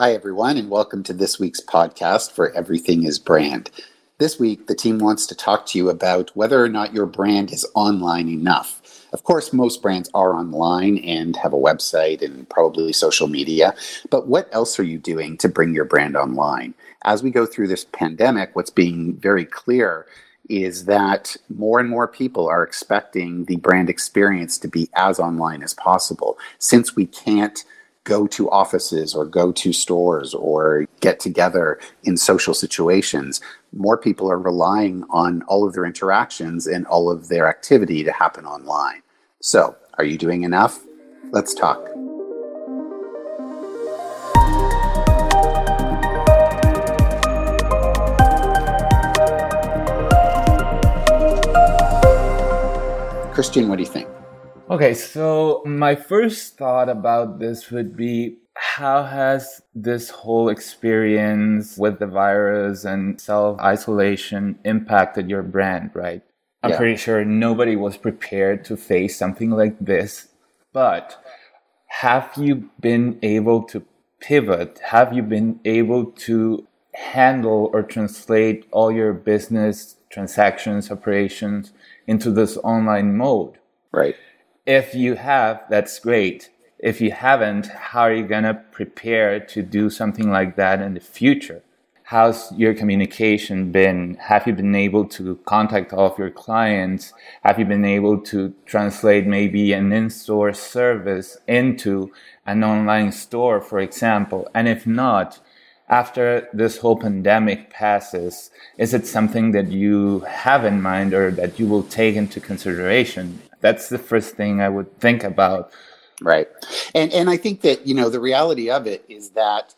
Hi, everyone, and welcome to this week's podcast for Everything is Brand. This week, the team wants to talk to you about whether or not your brand is online enough. Of course, most brands are online and have a website and probably social media, but what else are you doing to bring your brand online? As we go through this pandemic, what's being very clear is that more and more people are expecting the brand experience to be as online as possible. Since we can't go to offices or go to stores or get together in social situations, more people are relying on all of their interactions and all of their activity to happen online. So, are you doing enough? Let's talk. Christian, what do you think? Okay, so my first thought about this would be how has this whole experience with the virus and self isolation impacted your brand, right? I'm yeah. pretty sure nobody was prepared to face something like this, but have you been able to pivot? Have you been able to handle or translate all your business transactions, operations into this online mode? Right. If you have, that's great. If you haven't, how are you going to prepare to do something like that in the future? How's your communication been? Have you been able to contact all of your clients? Have you been able to translate maybe an in-store service into an online store, for example? And if not, after this whole pandemic passes, is it something that you have in mind or that you will take into consideration? That's the first thing I would think about. Right. And and I think that, you know, the reality of it is that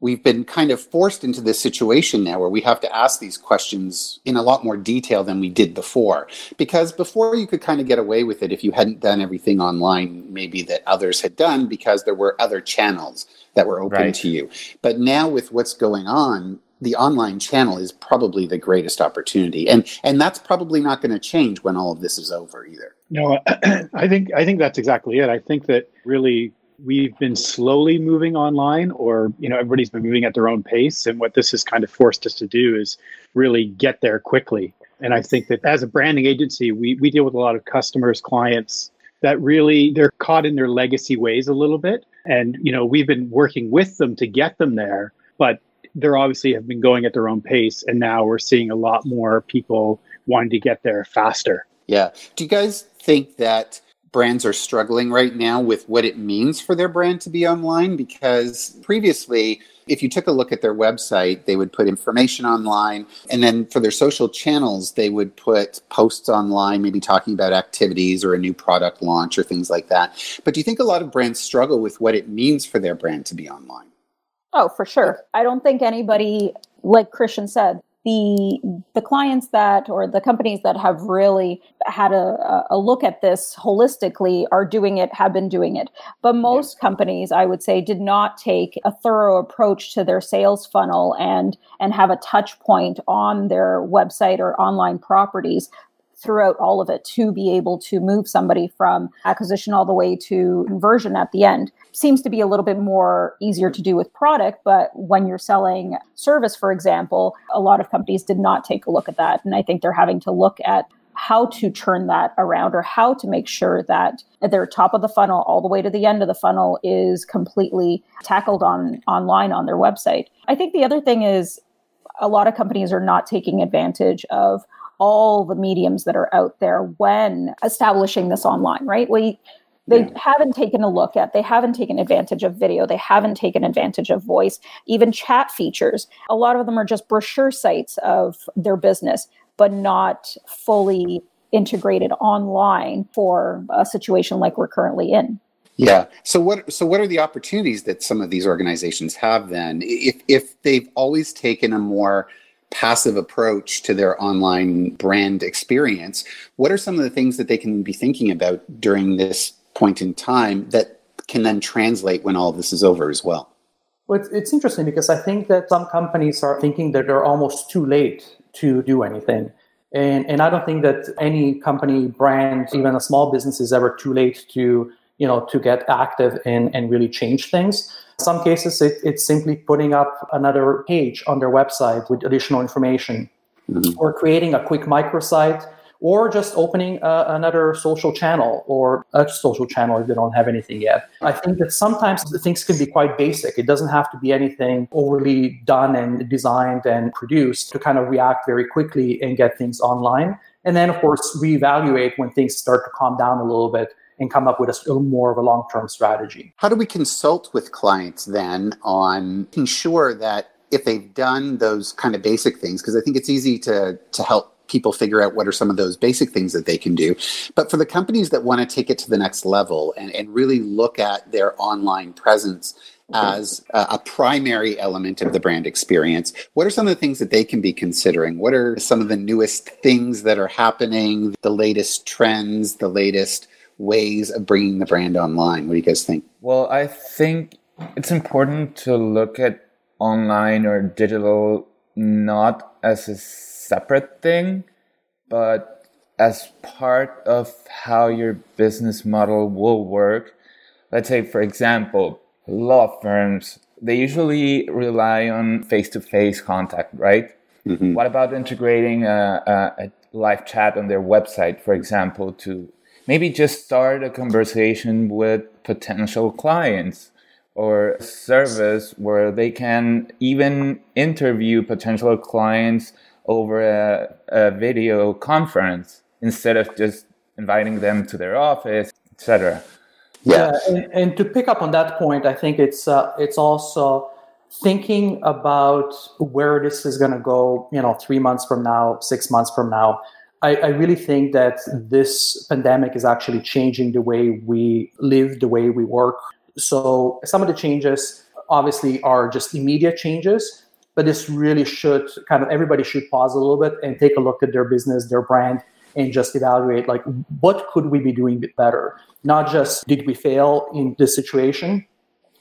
we've been kind of forced into this situation now where we have to ask these questions in a lot more detail than we did before. Because before you could kind of get away with it if you hadn't done everything online, maybe that others had done, because there were other channels that were open right. to you. But now with what's going on, the online channel is probably the greatest opportunity. And and that's probably not going to change when all of this is over either. No, I think I think that's exactly it. I think that really we've been slowly moving online or you know everybody's been moving at their own pace and what this has kind of forced us to do is really get there quickly and i think that as a branding agency we, we deal with a lot of customers clients that really they're caught in their legacy ways a little bit and you know we've been working with them to get them there but they're obviously have been going at their own pace and now we're seeing a lot more people wanting to get there faster. Yeah. Do you guys think that brands are struggling right now with what it means for their brand to be online? Because previously if you took a look at their website they would put information online. And then for their social channels they would put posts online maybe talking about activities or a new product launch or things like that. But do you think a lot of brands struggle with what it means for their brand to be online? Oh for sure. I don't think anybody like christian said the the clients that or the companies that have really had a, a look at this holistically are doing it have been doing it but most yeah. companies i would say did not take a thorough approach to their sales funnel and and have a touch point on their website or online properties throughout all of it to be able to move somebody from acquisition all the way to conversion at the end. Seems to be a little bit more easier to do with product but when you're selling service for example a lot of companies did not take a look at that. And i think they're having to look at how to turn that around or how to make sure that their top of the funnel all the way to the end of the funnel is completely tackled on online on their website. I think the other thing is a lot of companies are not taking advantage of all the mediums that are out there when establishing this online, right? We they yeah. haven't taken a look at they haven't taken advantage of video they haven't taken advantage of voice even chat features a lot of them are just brochure sites of their business but not fully integrated online for a situation like we're currently in yeah so what so what are the opportunities that some of these organizations have then if if they've always taken a more passive approach to their online brand experience, what are some of the things that they can be thinking about during this point in time that can then translate when all this is over as well? Well, it's, it's interesting because I think that some companies are thinking that they're almost too late to do anything. And, and I don't think that any company, brand, even a small business is ever too late to you know, to get active and, and really change things. Some cases, it, it's simply putting up another page on their website with additional information mm-hmm. or creating a quick microsite or just opening uh, another social channel or a social channel if they don't have anything yet. I think that sometimes things can be quite basic. It doesn't have to be anything overly done and designed and produced to kind of react very quickly and get things online. And then, of course, reevaluate when things start to calm down a little bit and come up with a little more of a long term strategy. How do we consult with clients then on making sure that if they've done those kind of basic things, because I think it's easy to, to help people figure out what are some of those basic things that they can do. But for the companies that want to take it to the next level and, and really look at their online presence as a, a, primary element of the brand experience. What are some of the things that they can be considering? What are some of the newest things that are happening, the latest trends, the latest ways of bringing the brand online? What do you guys think? Well, I think it's important to look at online or digital not as a separate thing, but as part of how your business model will work. Let's say, for example, law firms, they usually rely on face to face contact, right? Mm-hmm. What about integrating a, a, a, live chat on their website, for example, to maybe just start a conversation with potential clients or service where they can even interview potential clients over a, a video conference instead of just inviting them to their office, etc. Yeah, and, and, to pick up on that point, I think it's uh, it's also thinking about where this is going to go. You know, three months from now, six months from now. I, I, really think that this pandemic is actually changing the way we live, the way we work. So some of the changes obviously are just immediate changes, but this really should kind of everybody should pause a little bit and take a look at their business, their brand, and just evaluate like what could we be doing better? Not just did we fail in this situation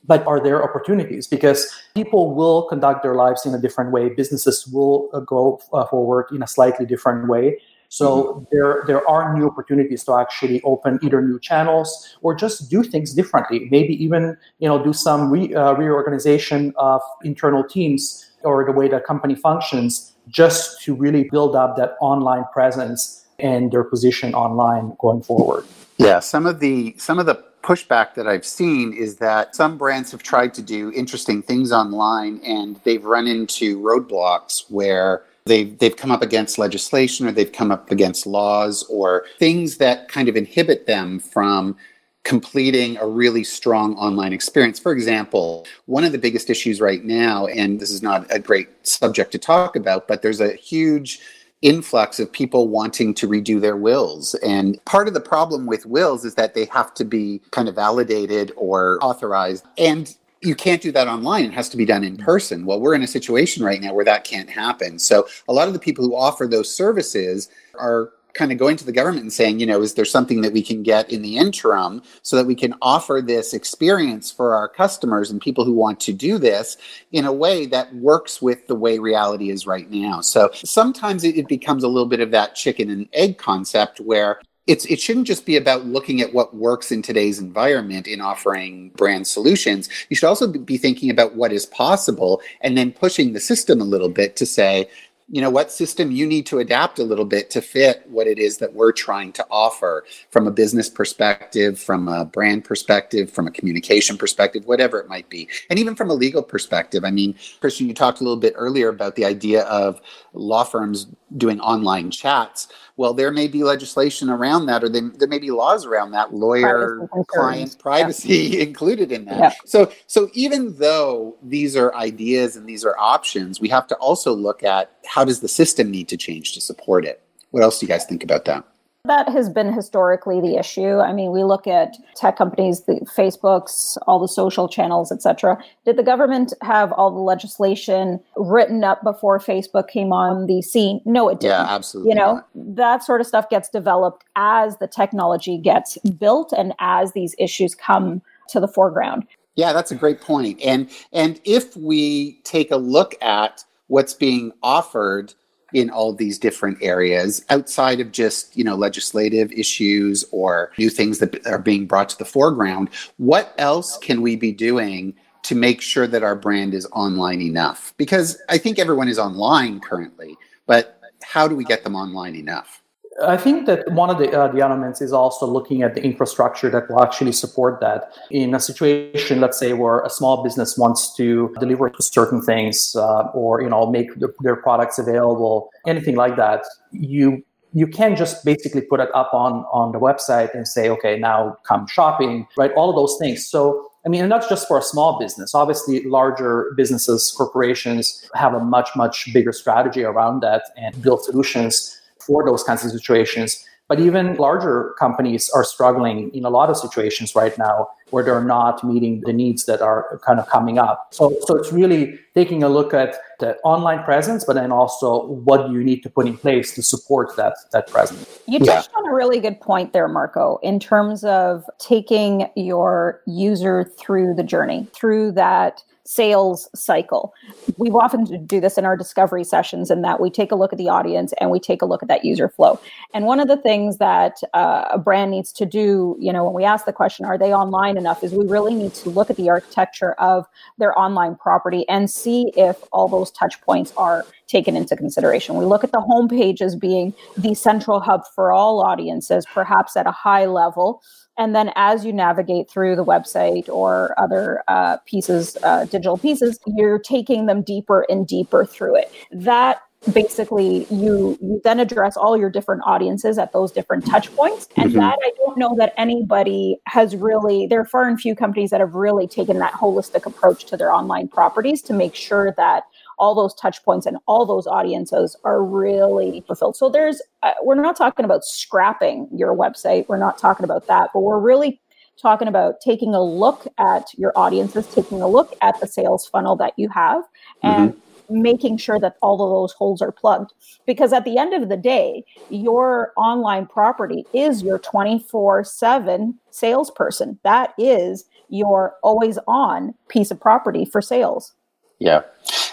but are there opportunities? Because people will conduct their lives in a different way. Businesses will uh, go uh, forward in a slightly different way so there there are new opportunities to actually open either new channels or just do things differently maybe even you know do some re, uh, reorganization of internal teams or the way the company functions just to really build up that online presence and their position online going forward. Yeah, some of the some of the pushback that I've seen is that some brands have tried to do interesting things online and they've run into roadblocks where they've they've come up against legislation or they've come up against laws or things that kind of inhibit them from completing a really strong online experience. For example, one of the biggest issues right now, and this is not a great subject to talk about, but there's a huge influx of people wanting to redo their wills. And part of the problem with wills is that they have to be kind of validated or authorized. And you can't do that online. It has to be done in person. Well, we're in a situation right now where that can't happen. So a lot of the people who offer those services are kind of going to the government and saying, you know, is there something that we can get in the interim so that we can offer this experience for our customers and people who want to do this in a way that works with the way reality is right now? So sometimes it, becomes a little bit of that chicken and egg concept where it's, it shouldn't just be about looking at what works in today's environment in offering brand solutions. You should also be thinking about what is possible and then pushing the system a little bit to say, you know what system you need to adapt a little bit to fit what it is that we're trying to offer from a business perspective from a brand perspective from a communication perspective whatever it might be and even from a legal perspective i mean christian you talked a little bit earlier about the idea of law firms doing online chats well, there may be legislation around that, or there may be laws around that, lawyer client privacy yeah. included in that. Yeah. So, so even though these are ideas and these are options, we have to also look at how does the system need to change to support it. What else do you guys think about that? That has been historically the issue. I mean, we look at tech companies, the Facebooks, all the social channels, etc. Did the government have all the legislation written up before Facebook came on the scene? No, it didn't. Yeah, absolutely. You know, not. that sort of stuff gets developed as the technology gets built and as these issues come to the foreground. Yeah, that's a great point. And and if we take a look at what's being offered in all these different areas outside of just, you know, legislative issues or new things that are being brought to the foreground. What else can we be doing to make sure that our brand is online enough? Because I think everyone is online currently, but how do we get them online enough? I think that one of the, uh, the elements is also looking at the infrastructure that will actually support that. In a situation, let's say, where a small business wants to deliver certain things uh, or you know make the, their products available, anything like that, you you can just basically put it up on on the website and say, okay, now come shopping, right? All of those things. So. I mean, and that's just for a small business. Obviously, larger businesses, corporations have a much, much bigger strategy around that and build solutions for those kinds of situations. But even larger companies are struggling in a lot of situations right now where they're not meeting the needs that are kind of coming up. So, so it's really taking a look at the online presence, but then also what do you need to put in place to support that that presence. You touched yeah. on a really good point there, Marco, in terms of taking your user through the journey, through that sales cycle. We often do this in our discovery sessions, in that we take a look at the audience and we take a look at that user flow. And one of the things that uh, a brand needs to do, you know, when we ask the question, are they online enough, is we really need to look at the architecture of their online property and see if all those touch points are taken into consideration. We look at the homepage as being the central hub for all audiences, perhaps at a high level. And then as you navigate through the website or other uh, pieces, uh, digital pieces, you're taking them deeper and deeper through it. That basically you you then address all your different audiences at those different touch points and mm-hmm. that i don't know that anybody has really there are far and few companies that have really taken that holistic approach to their online properties to make sure that all those touch points and all those audiences are really fulfilled. So there's, uh, we're not talking about scrapping your website. We're not talking about that, but we're really talking about taking a look at your audiences, taking a look at the sales funnel that you have, and mm-hmm. Making sure that all of those holes are plugged. Because at the end of the day, your online property is your 24 7 salesperson. That is your always on piece of property for sales. Yeah.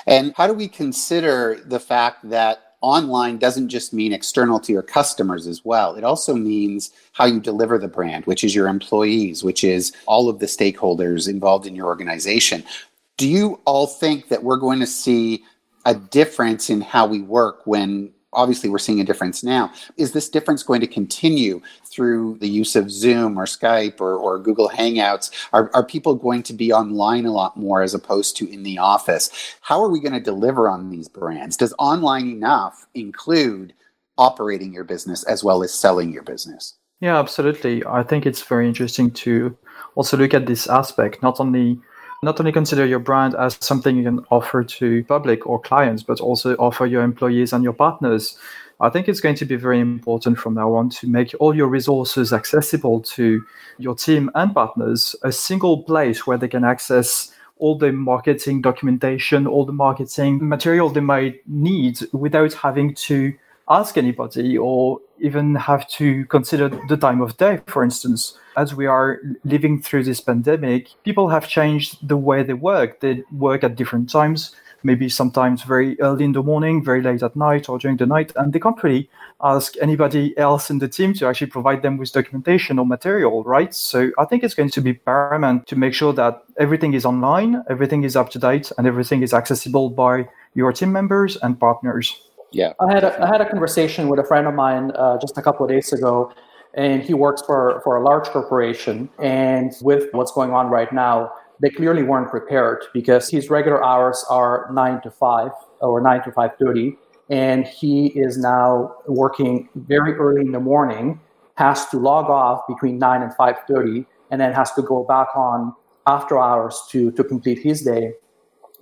And how do we consider the fact that online doesn't just mean external to your customers as well. It also means how you deliver the brand, which is your employees, which is all of the stakeholders involved in your organization. Do you all think that we're going to see a difference in how we work when obviously we're seeing a difference now. Is this difference going to continue through the use of Zoom or Skype or, or Google Hangouts? Are, are people going to be online a lot more as opposed to in the office? How are we going to deliver on these brands? Does online enough include operating your business as well as selling your business? Yeah, absolutely. I think it's very interesting to also look at this aspect, not only not only consider your brand as something you can offer to public or clients, but also offer your employees and your partners. I think it's going to be very important from now on to make all your resources accessible to your team and partners, a single place where they can access all the marketing documentation, all the marketing material they might need without having to ask anybody or even have to consider the time of day, for instance. As we are living through this pandemic, people have changed the way they work. They work at different times, maybe sometimes very early in the morning, very late at night, or during the night, and they can't really ask anybody else in the team to actually provide them with documentation or material, right? So I think it's going to be paramount to make sure that everything is online, everything is up to date, and everything is accessible by your team members and partners. Yeah. I had a, I had a conversation with a friend of mine uh, just a couple of days ago, and he works for, for a large corporation. And with what's going on right now, they clearly weren't prepared because his regular hours are nine to five or nine to five thirty, and he is now working very early in the morning. Has to log off between nine and five thirty, and then has to go back on after hours to to complete his day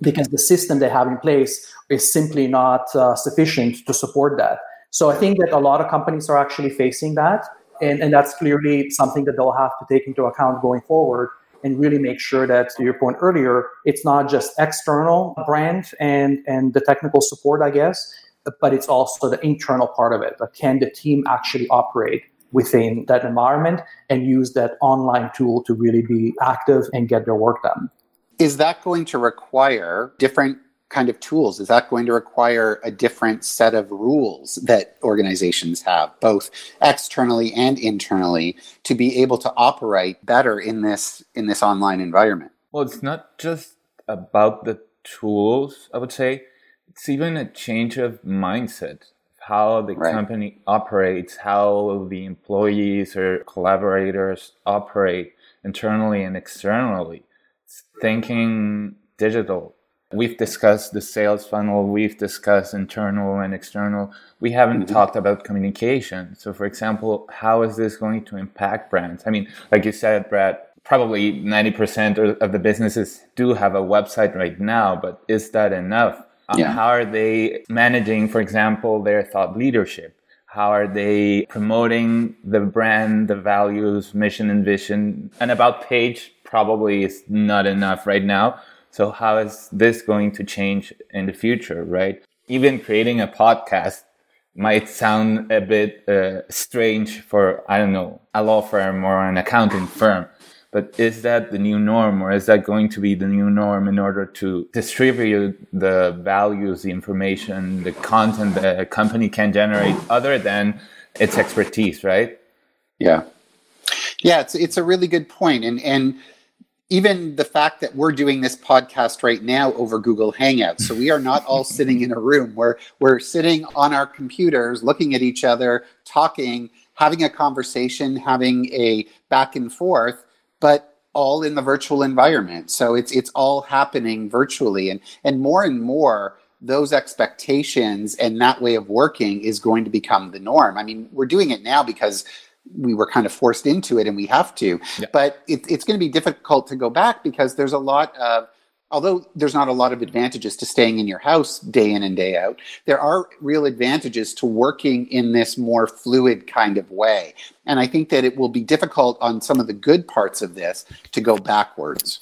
because the system they have in place is simply not uh, sufficient to support that. So I think that a lot of companies are actually facing that. And, and that's clearly something that they'll have to take into account going forward and really make sure that, to your point earlier, it's not just external brand and, and the technical support, I guess, but it's also the internal part of it. But can the team actually operate within that environment and use that online tool to really be active and get their work done? Is that going to require different kind of tools? Is that going to require a different set of rules that organizations have, both externally and internally, to be able to operate better in this in this online environment? Well, it's not just about the tools, I would say. It's even a change of mindset, how the right. company operates, how the employees or collaborators operate internally and externally. Thinking digital. We've discussed the sales funnel, we've discussed internal and external. We haven't mm-hmm. talked about communication. So, for example, how is this going to impact brands? I mean, like you said, Brad, probably 90% of the businesses do have a website right now, but is that enough? Um, yeah. How are they managing, for example, their thought leadership? How are they promoting the brand, the values, mission, and vision? An about page probably is not enough right now. So, how is this going to change in the future, right? Even creating a podcast might sound a bit uh, strange for, I don't know, a law firm or an accounting firm. But is that the new norm, or is that going to be the new norm in order to distribute the values, the information, the content that a company can generate other than its expertise, right? Yeah. Yeah, it's it's a really good point. And and even the fact that we're doing this podcast right now over Google Hangouts. So we are not all sitting in a room. We're we're sitting on our computers, looking at each other, talking, having a conversation, having a back and forth but all in the virtual environment. So it's it's all happening virtually, and and more and more those expectations and that way of working is going to become the norm. I mean, we're doing it now because we were kind of forced into it and we have to. Yeah. But it, it's going to be difficult to go back because there's a lot of although there's not a lot of advantages to staying in your house day in and day out, there are real advantages to working in this more fluid kind of way. And I think that it will be difficult on some of the good parts of this to go backwards.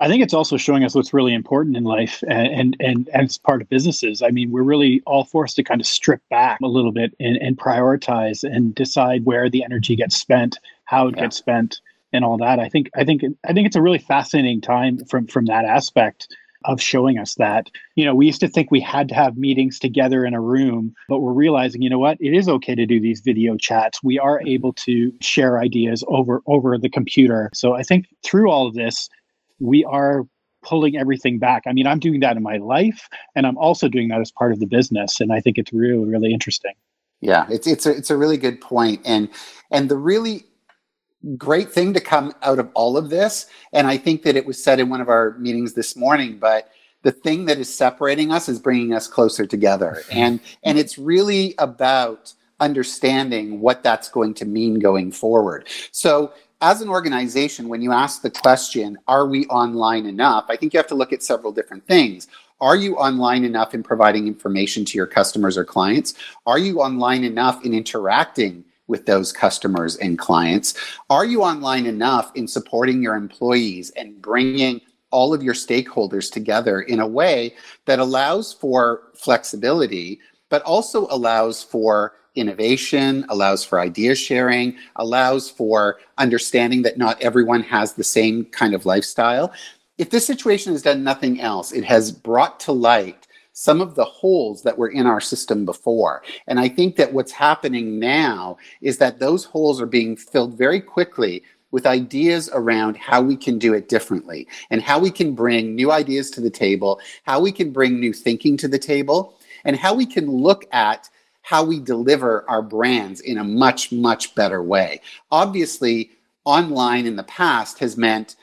I think it's also showing us what's really important in life and, and, and as part of businesses. I mean, we're really all forced to kind of strip back a little bit and, and prioritize and decide where the energy gets spent, how it yeah. gets spent, and all that. I think I think I think it's a really fascinating time from from that aspect of showing us that you know we used to think we had to have meetings together in a room but we're realizing you know what it is okay to do these video chats we are mm-hmm. able to share ideas over over the computer so i think through all of this we are pulling everything back i mean i'm doing that in my life and i'm also doing that as part of the business and i think it's really really interesting yeah it's it's a, it's a really good point and and the really great thing to come out of all of this. And I think that it was said in one of our meetings this morning, but the thing that is separating us is bringing us closer together. Mm-hmm. And, and it's really about understanding what that's going to mean going forward. So as an organization, when you ask the question, are we online enough? I think you have to look at several different things. Are you online enough in providing information to your customers or clients? Are you online enough in interacting with those customers and clients? Are you online enough in supporting your employees and bringing all of your stakeholders together in a way that allows for flexibility, but also allows for innovation, allows for idea sharing, allows for understanding that not everyone has the same kind of lifestyle. If this situation has done nothing else, it has brought to light some of the holes that were in our system before. And I think that what's happening now is that those holes are being filled very quickly with ideas around how we can do it differently and how we can bring new ideas to the table, how we can bring new thinking to the table, and how we can look at how we deliver our brands in a much, much better way. Obviously, online in the past has meant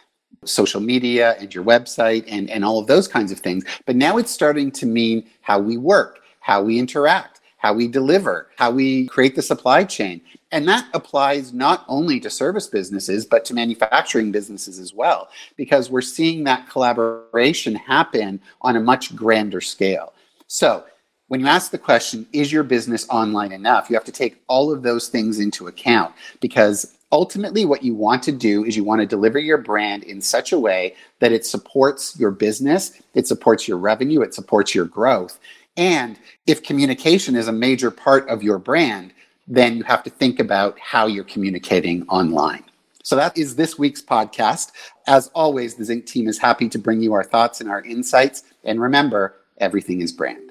social media and your website and, and all of those kinds of things. But now it's starting to mean how we work, how we interact, how we deliver, how we create the supply chain. And that applies not only to service businesses, but to manufacturing businesses as well, because we're seeing that collaboration happen on a much grander scale. So, when you ask the question, is your business online enough? You have to take all of those things into account because ultimately what you want to do is you want to deliver your brand in such a way that it supports your business, it supports your revenue, it supports your growth. And if communication is a major part of your brand, then you have to think about how you're communicating online. So that is this week's podcast. As always, the Zinc team is happy to bring you our thoughts and our insights. And remember, everything is brand.